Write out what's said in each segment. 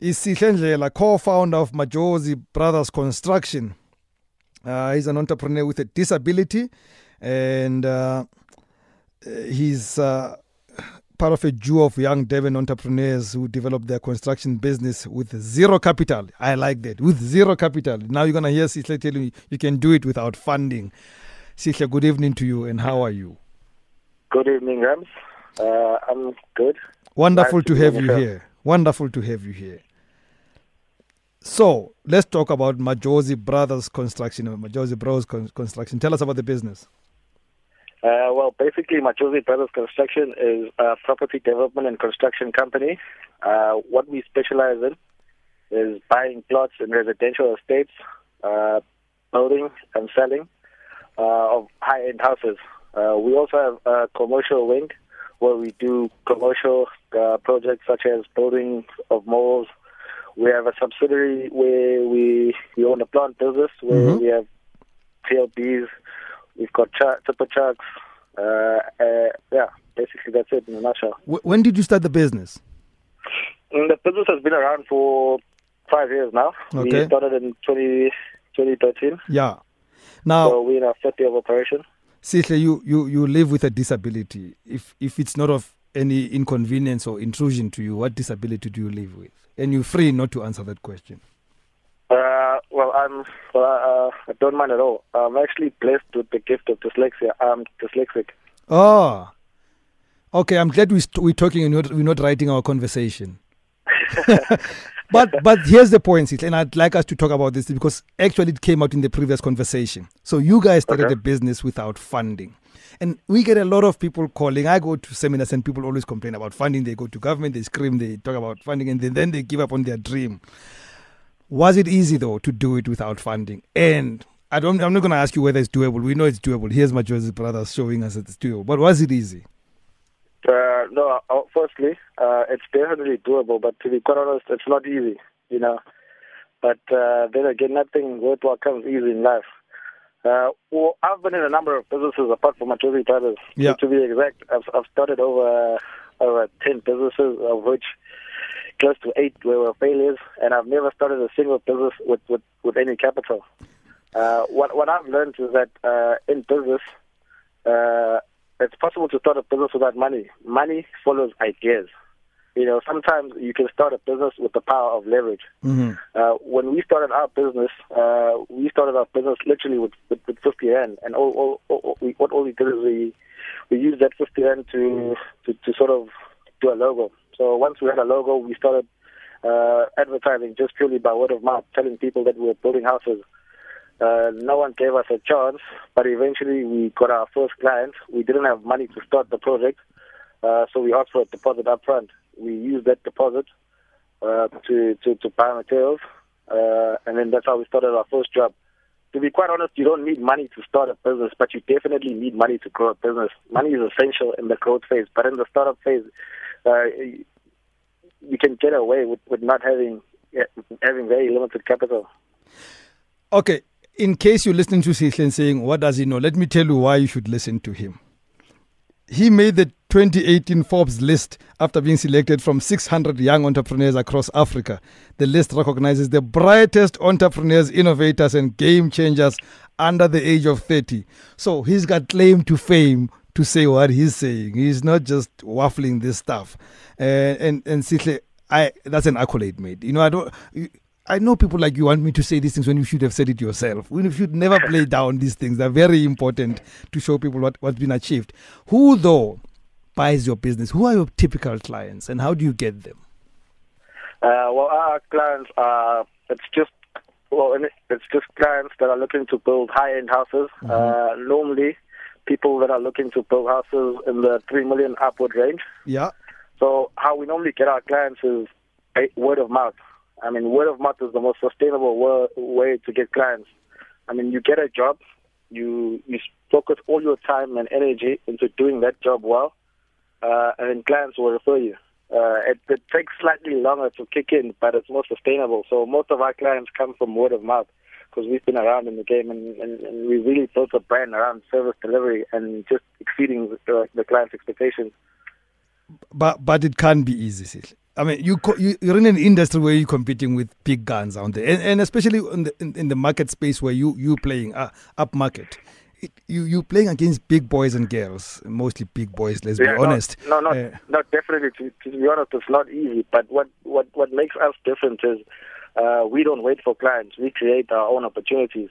is Sihle co-founder of Majozi Brothers Construction. Uh, he's an entrepreneur with a disability, and uh, he's uh, part of a duo of young Durban entrepreneurs who developed their construction business with zero capital. I like that. With zero capital. Now you're going to hear Sihle tell you you can do it without funding. Sihle, good evening to you, and how are you? Good evening, Rams. Uh, I'm good. Wonderful Nice to to have you show. here. Wonderful to have you here. So let's talk about Majozi Brothers Construction Majosi Majozi Bros Construction. Tell us about the business. Uh, well, basically, Majozi Brothers Construction is a property development and construction company. Uh, what we specialize in is buying plots in residential estates, uh, building and selling uh, of high-end houses. Uh, we also have a commercial wing where we do commercial uh, projects such as building of malls. We have a subsidiary where we, we own a plant business where Mhm. we have TLBs, we've got ch- tipper trucks. Uh, uh, yeah, basically that's it in a nutshell. Wh- when did you start the business? And the business has been around for five years now. Okay. We started in 20, 2013, Yeah. Now, so we're in our fifth year of operation. Sihle, you, you, you live with a disability. If if it's not of any inconvenience or intrusion to you, what disability do you live with? And you're free not to answer that question. Uh, well, I'm uh, I don't mind at all. I'm actually blessed with the gift of dyslexia. I'm dyslexic. Oh, okay. I'm glad we st- we're talking and we're not writing our conversation. but but here's the point, Sihle, and I'd like us to talk about this because actually it came out in the previous conversation. So you guys started Okay. a business without funding. And we get a lot of people calling. I go to seminars and people always complain about funding. They go to government, they scream, they talk about funding, and then, then they give up on their dream. Was it easy though to do it without funding? And I don't. I'm not going to ask you whether it's doable. We know it's doable. Here's Majozi brothers showing us that it's doable. But was it easy? Uh, no, uh, firstly, uh, it's definitely doable, but to be quite honest, it's not easy, you know. But uh, then again, nothing worthwhile comes easy in life. Uh, well, I've been in a number of businesses apart from Majozi brothers. Yeah. To be exact, I've, I've started over over ten businesses, of which close to eight were failures, and I've never started a single business with with, with any capital. Uh, what what I've learned is that uh, in business, uh, it's possible to start a business without money. Money follows ideas. You know, sometimes you can start a business with the power of leverage. Mm-hmm. Uh, when we started our business, uh, we started our business literally with, with, with 50 rand, and all, all, all, we, what all we did is we we used that 50 rand to, to to sort of do a logo. So once we had a logo, we started uh, advertising just purely by word of mouth, telling people that we were building houses. Uh, no one gave us a chance, but eventually we got our first client. We didn't have money to start the project, uh, so we asked for a deposit up front. We used that deposit uh, to, to, to buy materials, uh, and then that's how we started our first job. To be quite honest, you don't need money to start a business, but you definitely need money to grow a business. Money is essential in the growth phase, but in the startup phase, uh, you can get away with, with not having having very limited capital. Okay, in case you're listening to Sihle and saying, what does he know? Let me tell you why you should listen to him. He made the 2018 Forbes list after being selected from 600 young entrepreneurs across Africa. The list recognizes the brightest entrepreneurs, innovators, and game changers under the age of 30. So he's got claim to fame to say what he's saying. He's not just waffling this stuff. Uh, and and Sihle, I that's an accolade, mate. You know, I don't. I know people like you want me to say these things when you should have said it yourself. When you should never play down these things. They're very important to show people what, what's been achieved. Who, though, buys your business? Who are your typical clients and how do you get them? Uh, well, our clients are, it's just, well, it's just clients that are looking to build high-end houses. Uh, normally, people that are looking to build houses in the 3 million upward range. Yeah. So how we normally get our clients is word of mouth. I mean, word of mouth is the most sustainable way to get clients. I mean, you get a job, you you focus all your time and energy into doing that job well, uh, and then clients will refer you. Uh, it, it takes slightly longer to kick in, but it's more sustainable. So most of our clients come from word of mouth because we've been around in the game and, and, and we really built a brand around service delivery and just exceeding the, the client's expectations. But but it can't be easy. I mean, you co- you you're in an industry where you're competing with big guns out there, and, and especially in the in, in, the market space where you you playing uh, up market. It, you you playing against big boys and girls, mostly big boys. Let's yeah, be honest. No, no, uh, no, definitely. To, to, be honest, it's not easy. But what what what makes us different is uh, we don't wait for clients. We create our own opportunities.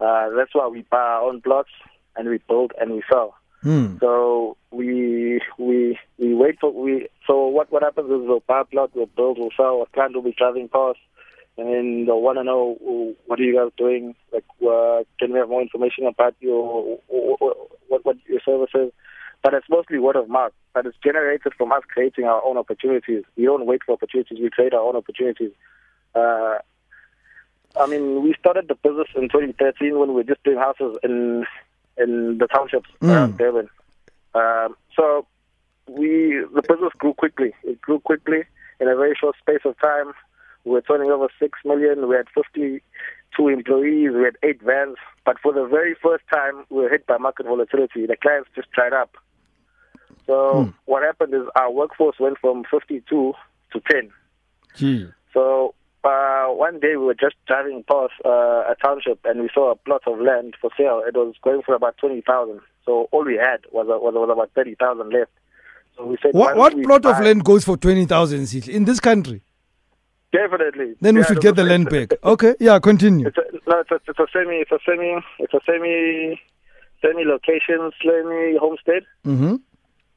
Uh, that's why we buy our own plots and we build and we sell. Hmm. So we we we wait for we. So what what happens is we'll buy a plot, we'll build, we'll sell. A client will be driving past, and then they'll want to know what are you guys doing? Like, uh, can we have more information about your what what your services? But it's mostly word of mouth. But it's generated from us creating our own opportunities. We don't wait for opportunities. We create our own opportunities. Uh, I mean, we started the business in 2013 when we were just doing houses in in the townships mm. around Durban. Um, so we the business grew quickly. It grew quickly in a very short space of time. We were turning over six million. We had 52 employees. We had eight vans. But for the very first time, we were hit by market volatility. The clients just dried up. So mm. what happened is our workforce went from 52 to 10. Gee. So uh, one day we were just driving past uh, a township and we saw a plot of land for sale. It was going for about twenty thousand. So all we had was uh, was, was about thirty thousand left. So we said, what, what plot of land goes for twenty thousand in this country? Definitely. Then yeah, we should get the land back. Okay, yeah, continue. It's a, no, it's a, it's a semi, it's a semi, it's a semi, semi location, semi homestead. Mm-hmm.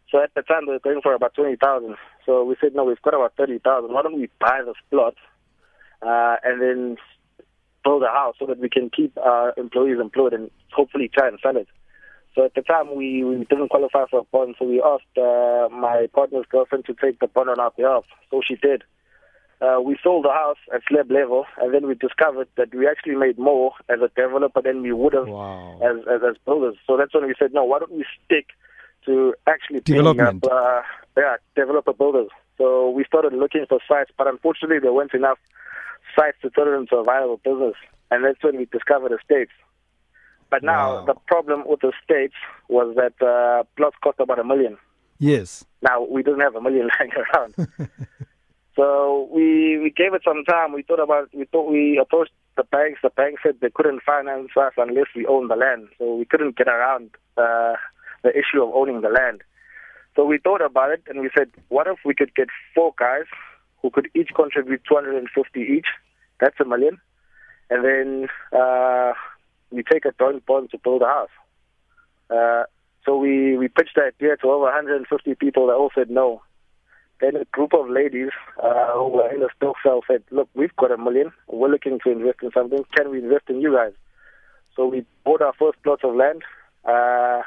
So at the time they were going for about twenty thousand. So we said, no, we've got about thirty thousand. Why don't we buy this plot? Uh, and then build a house so that we can keep our employees employed and hopefully try and sell it. So at the time, we, we didn't qualify for a bond, so we asked uh, my partner's girlfriend to take the bond on our behalf. So she did. Uh, we sold the house at slab level, and then we discovered that we actually made more as a developer than we would have wow. as, as, as builders. So that's when we said, no, why don't we stick to actually development? Up, uh, yeah, developer builders. So we started looking for sites, but unfortunately, there weren't enough sites to turn it into a viable business. And that's when we discovered estates. But now wow. the problem with the estates was that uh, plots cost about a million. Yes. Now we didn't have a million lying around. so we we gave it some time. We thought about we thought we approached the banks. The banks said they couldn't finance us unless we owned the land. So we couldn't get around uh, the issue of owning the land. So we thought about it and we said, what if we could get four guys who could each contribute 250 each that's a million. And then uh, we take a joint bond to build a house. Uh, so we, we pitched the idea to over 150 people that all said no. Then a group of ladies uh, who were in the stokvel said, look, we've got a million. We're looking to invest in something. Can we invest in you guys? So we bought our first plots of land. Uh,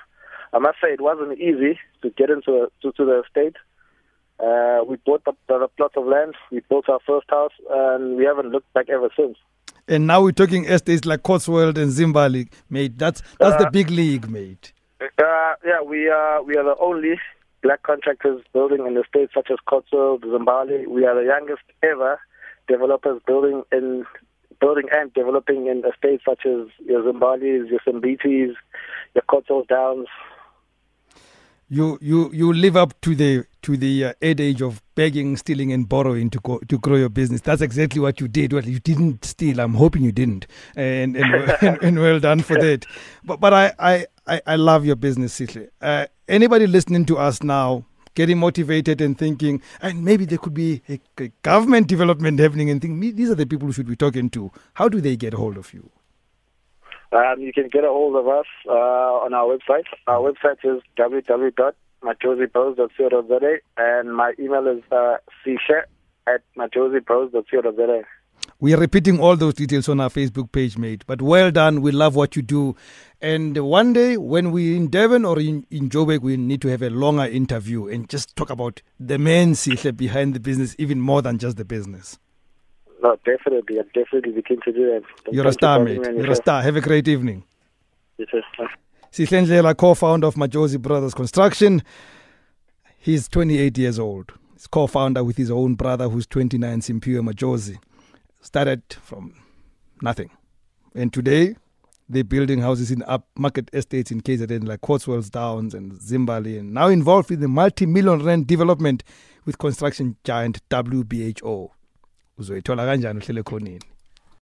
I must say it wasn't easy to get into to, to the estate. Uh, we bought a, the plots of land, we built our first house, and we haven't looked back ever since. And now we're talking estates like Cotswold and Zimbali, mate. That's that's uh, the big league, mate. Uh, yeah, we are we are the only black contractors building in the estates such as Cotswold, Zimbali. We are the youngest ever developers building in building and developing in estates such as your Zimbalis, your Simbithis, your Cotswold Downs, you you you live up to the to the uh, age of begging, stealing, and borrowing to go, to grow your business. That's exactly what you did. Well, you didn't steal. I'm hoping you didn't, and and, and, and well done for that. But but I I I, I love your business, Sihle. Uh, anybody listening to us now? Getting motivated and thinking, and maybe there could be a, a government development happening, and think these are the people who should be talking to. How do they get a hold of you? Um, you can get a hold of us uh, on our website. Our website is www.majozibros.co.za and my email is uh, at majozibros.co.za. We are repeating all those details on our Facebook page, mate. But well done. We love what you do. And one day when we're in Durban or in, in Joburg, we need to have a longer interview and just talk about the man behind the business, even more than just the business. No, definitely. I'm definitely looking to do that. You're a star, mate. You're a star. Have a great evening. You too. Sihle co-founder of Majozi Brothers Construction. He's 28 years old. He's co-founder with his own brother who's 29, Simpiwe Majozi. Started from nothing. And today, They're building houses in upmarket estates in KZN like Cotswolds Downs and Zimbali, and now involved in the multi-million rand development with construction giant WBHO. Uzoyithola kanjani uhlele khonini?